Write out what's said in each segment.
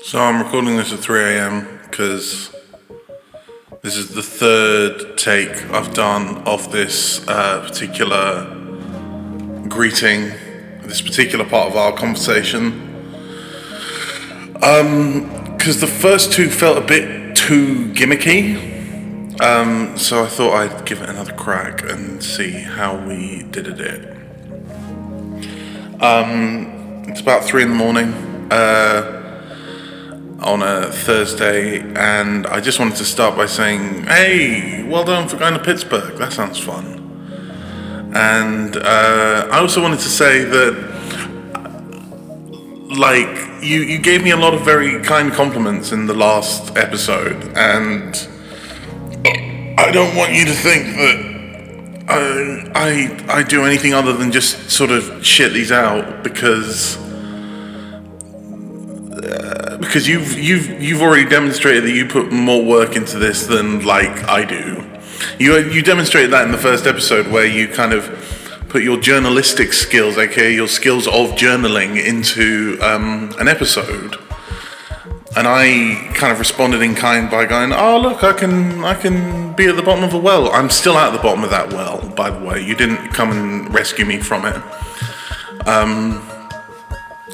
So I'm recording this at 3 a.m. because this is the third take I've done of this uh, particular greeting, this particular part of our conversation. Because the first two felt a bit too gimmicky. Um, so I thought I'd give it another crack and see how we did it. Um, it's about three in the morning. Uh, on a Thursday, and I just wanted to start by saying, "Hey, well done for going to Pittsburgh. That sounds fun." And uh, I also wanted to say that, like, you you gave me a lot of very kind compliments in the last episode, and I don't want you to think that I I I do anything other than just sort of shit these out because because you've you've you've already demonstrated that you put more work into this than like I do. You you demonstrated that in the first episode where you kind of put your journalistic skills, aka your skills of journaling, into um, an episode. And I kind of responded in kind by going, "Oh look, I can I can be at the bottom of a well. I'm still at the bottom of that well, by the way. You didn't come and rescue me from it. Um,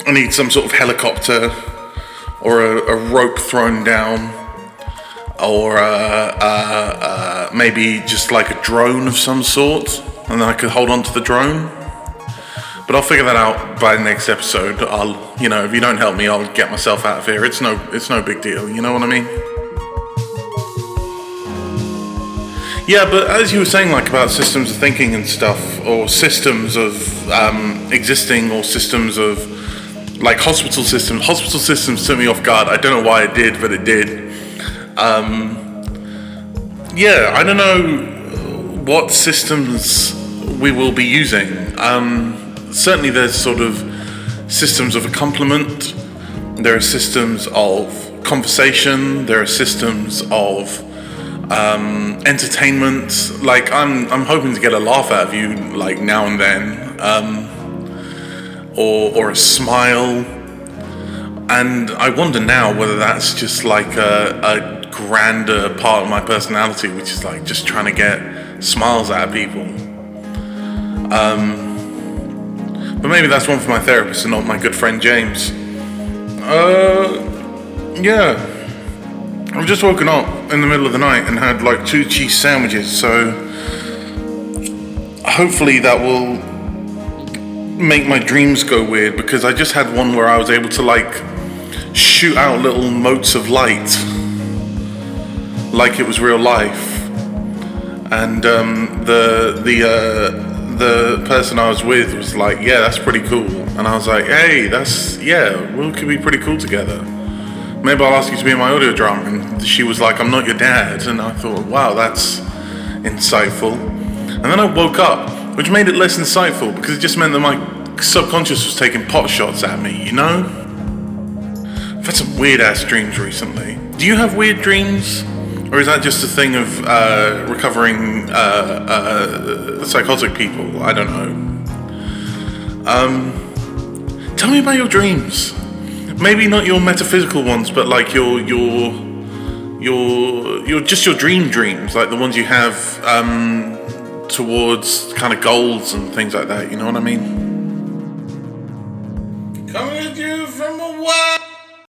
I need some sort of helicopter or a, a rope thrown down, or uh, uh, uh, maybe just like a drone of some sort, and then I could hold on to the drone. But I'll figure that out by the next episode. I'll, you know, if you don't help me, I'll get myself out of here. It's no, it's no big deal. You know what I mean? Yeah, but as you were saying, like about systems of thinking and stuff, or systems of um, existing, or systems of like hospital systems. Hospital systems took me off guard. I don't know why it did, but it did. Um, yeah, I don't know what systems we will be using. Um, certainly, there's sort of systems of accompaniment. There are systems of conversation. There are systems of um, entertainment. Like I'm, I'm hoping to get a laugh out of you, like now and then. Um, or, or a smile. And I wonder now whether that's just like a, a grander part of my personality, which is like just trying to get smiles out of people. Um, but maybe that's one for my therapist and not my good friend James. Uh, yeah. I've just woken up in the middle of the night and had like two cheese sandwiches, so hopefully that will make my dreams go weird because I just had one where I was able to like shoot out little motes of light like it was real life. And um, the the uh, the person I was with was like, "Yeah, that's pretty cool." And I was like, "Hey, that's yeah, we could be pretty cool together. Maybe I'll ask you to be in my audio drama." And she was like, "I'm not your dad." And I thought, "Wow, that's insightful." And then I woke up which made it less insightful because it just meant that my subconscious was taking pot shots at me, you know? I've had some weird ass dreams recently. Do you have weird dreams? Or is that just a thing of uh, recovering uh, uh, psychotic people? I don't know. Um, tell me about your dreams. Maybe not your metaphysical ones, but like your your your your just your dream dreams, like the ones you have um, towards kind of goals and things like that. You know what I mean? Coming at you from a while.